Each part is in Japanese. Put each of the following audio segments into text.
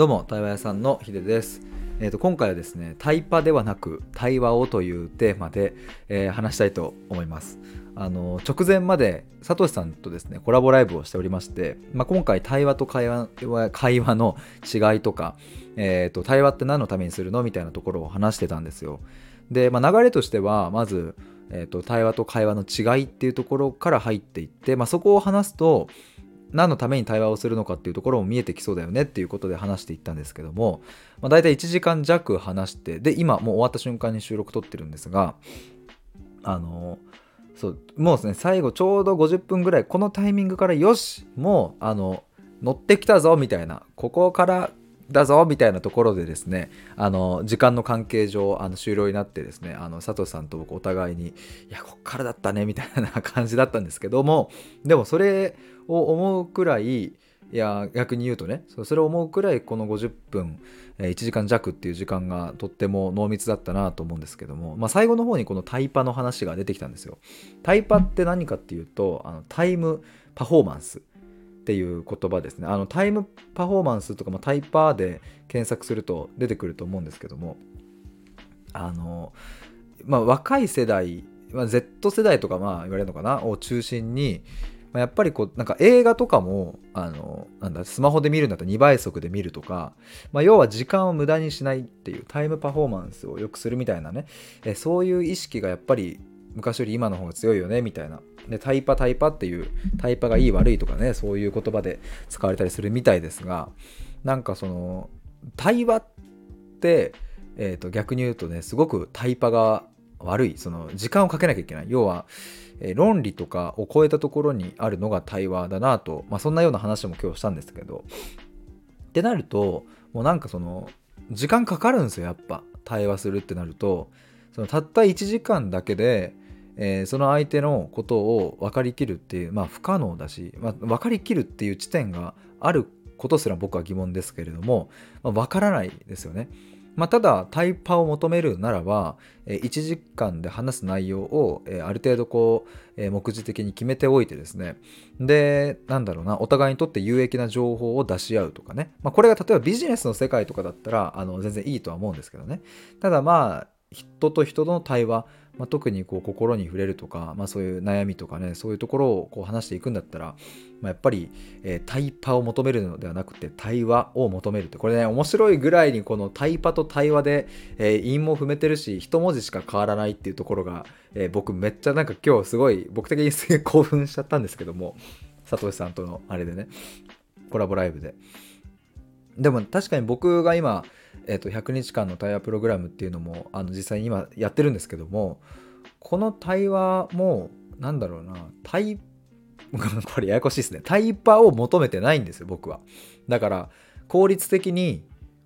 どうも対話屋さんのヒデです、えー、と今回はですねタイパではなく対話をというテーマで、えー話したいと思います。あの直前までサトシさんとですねコラボライブをしておりまして、まあ、今回対話と会話会話の違いとか、えー、と対話って何のためにするのみたいなところを話してたんですよ。で、まあ、流れとしてはまず、えー、と対話と会話の違いっていうところから入っていって、まあ、そこを話すと何のために対話をするのかっていうところも見えてきそうだよねっていうことで話していったんですけども、まあ、大体1時間弱話してで今もう終わった瞬間に収録撮ってるんですがあのそうもうですね最後ちょうど50分ぐらいこのタイミングからよしもうあの乗ってきたぞみたいなここからだぞみたいなところでですねあの時間の関係上あの終了になってですねあの佐藤さんと僕お互いにいやこっからだったねみたいな感じだったんですけどもでもそれを思うくらいいや逆に言うとねそれを思うくらいこの50分1時間弱っていう時間がとっても濃密だったなと思うんですけども、まあ、最後の方にこのタイパの話が出てきたんですよ。タイパって何かっていうとあのタイムパフォーマンスっていう言葉ですね。あのタイムパフォーマンスとか、まあ、タイパーで検索すると出てくると思うんですけども。あの、まあ、若い世代、まあ、Z 世代とかまあ言われるのかな？を中心にまやっぱりこうなんか映画とかもあのなんだスマホで見るんだったら2倍速で見るとか、まあ、要は時間を無駄にしないっていうタイムパフォーマンスを良くするみたいなね。えそういう意識がやっぱり昔より今の方が強いよねみたいなでタイパタイパっていうタイパがいい悪いとかねそういう言葉で使われたりするみたいですがなんかその対話って、えー、と逆に言うとねすごくタイパが悪い。その時間をかけなきゃいけない。要はえー論理とかを超えたところにあるのが対話だなと、まあ、そんなような話も今日したんですけど。ってなるともうなんかその時間かかるんですよやっぱ。対話するってなると。そのたった1時間だけで、えーその相手のことを分かりきるっていうまあ不可能だし、まあ、分かりきるっていう地点があることすら僕は疑問ですけれども、まあ、分からないですよね。まあ、ただタイパを求めるならばえ1時間で話す内容をえある程度こうえ目次的に決めておいてですね。でなんだろうなお互いにとって有益な情報を出し合うとかね、まあ、これが例えばビジネスの世界とかだったらあの全然いいとは思うんですけどね。ただまあ人と人との対話、まあ、特にこう心に触れるとか、まあ、そういう悩みとかねそういうところをこう話していくんだったら、まあ、やっぱり、えータイパを求めるのではなくて対話を求めるってこれね面白いぐらいにこのタイパと対話で、えー韻も踏めてるし一文字しか変わらないっていうところが、えー僕めっちゃなんか今日すごい僕的にすげえ興奮しちゃったんですけどもサトシさんとのあれでねコラボライブで。でも確かに僕が今、えー、と100日間の対話プログラムっていうのもあの実際に今やってるんですけどもこの対話もなんだろうなタイこれややこしいですね。タイパを求めてないんですよ僕は。だから効率的に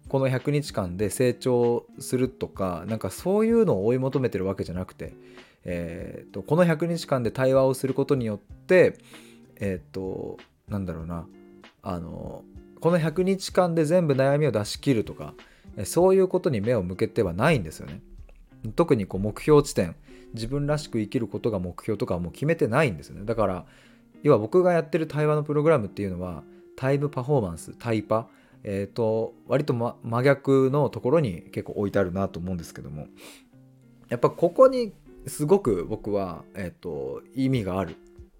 この100日間で成長するとかなんかそういうのを追い求めてるわけじゃなくて、えー、とこの100日間で対話をすることによってえっ、となんだろうなあのこの100日間で全部悩みを出し切るとかそういうことに目を向けてはないんですよね。特にこう目標地点自分らしく生きることが目標とかはもう決めてないんですよね。だから要は僕がやってる対話のプログラムっていうのはタイムパフォーマンスタイパえっ、と割と、ま、真逆のところに結構置いてあるなと思うんですけども。やっぱここにすごく僕は、えっと意味がある。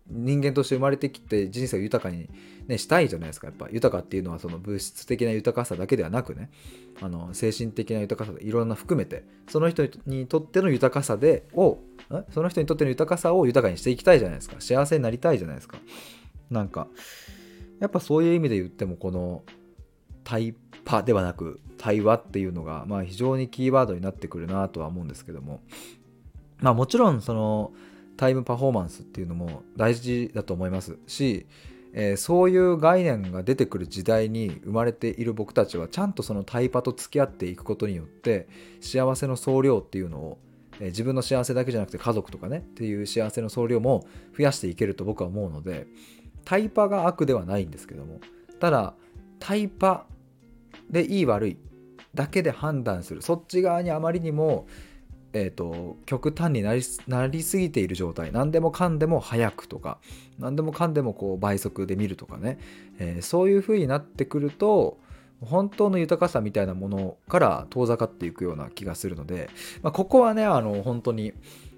人間として生まれてきて人生を豊かに、ね、したいじゃないですか。やっぱ豊かっていうのはその物質的な豊かさだけではなくね。あの精神的な豊かさいろんな含めてその人にとっての豊かさでをその人にとっての豊かさを豊かにしていきたいじゃないですか。幸せになりたいじゃないですか。なんかやっぱそういう意味で言ってもこのタイパではなく対話っていうのがまあ非常にキーワードになってくるなとは思うんですけども。まあもちろんそのタイムパフォーマンスっていうのも大事だと思います。し、えーそういう概念が出てくる時代に生まれている僕たちはちゃんとそのタイパと付き合っていくことによって幸せの総量っていうのを、えー自分の幸せだけじゃなくて家族とかねっていう幸せの総量も増やしていけると僕は思うのでタイパが悪ではないんですけどもただタイパでいい悪いだけで判断する。そっち側にあまりにもえー、と極端になりなりすぎている状態。何でもかんでも早くとか。何でもかんでもこう倍速で見るとかね、えーそういう風になってくると本当の豊かさみたいなものから遠ざかっていくような気がするので、まあ、ここはねあの本当に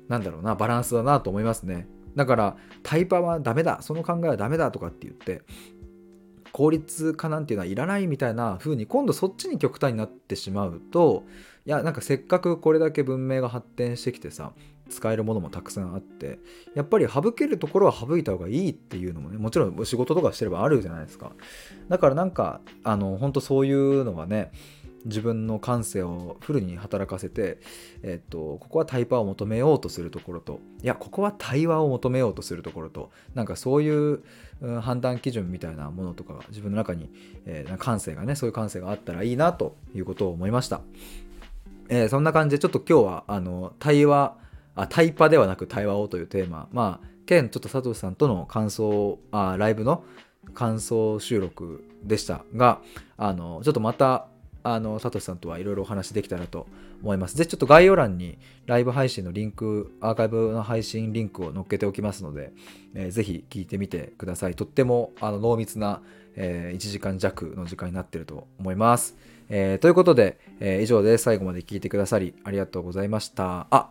なんだろうなバランスだなと思いますね。だからタイパはダメだ。その考えはダメだとかって言って効率化なんていうのはいらないみたいな風に今度そっちに極端になってしまうといやなんかせっかくこれだけ文明が発展してきてさ使えるものもたくさんあってやっぱり省けるところは省いた方がいいっていうのもねもちろん仕事とかしてればあるじゃないですか。だからなんかあの本当そういうのがね自分の感性をフルに働かせて、えっと、ここはタイパを求めようとするところといやここは対話を求めようとするところとなんかそういう、うん、判断基準みたいなものとか自分の中に、えー、感性がねそういう感性があったらいいなということを思いました、えー、そんな感じでちょっと今日はあの対話あタイパではなく対話をというテーマ。まあ兼ちょっと佐藤さんとの感想あライブの感想収録でしたがあのちょっとまたあの、サトシさんとはいろいろお話できたらと思います。で、ちょっと概要欄にライブ配信のリンク、アーカイブの配信リンクを載っけておきますので、えー、ぜひ聞いてみてください。とってもあの濃密な、えー、1時間弱の時間になってると思います。えー、ということで、えー、以上で最後まで聞いてくださりありがとうございました。あ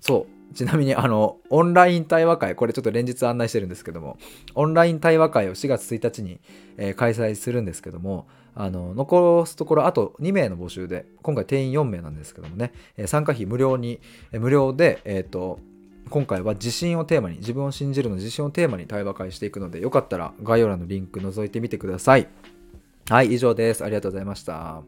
そう。ちなみに、あの、オンライン対話会、これちょっと連日案内してるんですけども、オンライン対話会を4月1日に、えー、開催するんですけども、あの残すところあと2名の募集で今回定員4名なんですけどもねえ参加費無料にえ無料で、えーと、今回は自信をテーマに自分を信じるの自信をテーマに対話会していくのでよかったら概要欄のリンク覗いてみてください。はい以上です。ありがとうございました。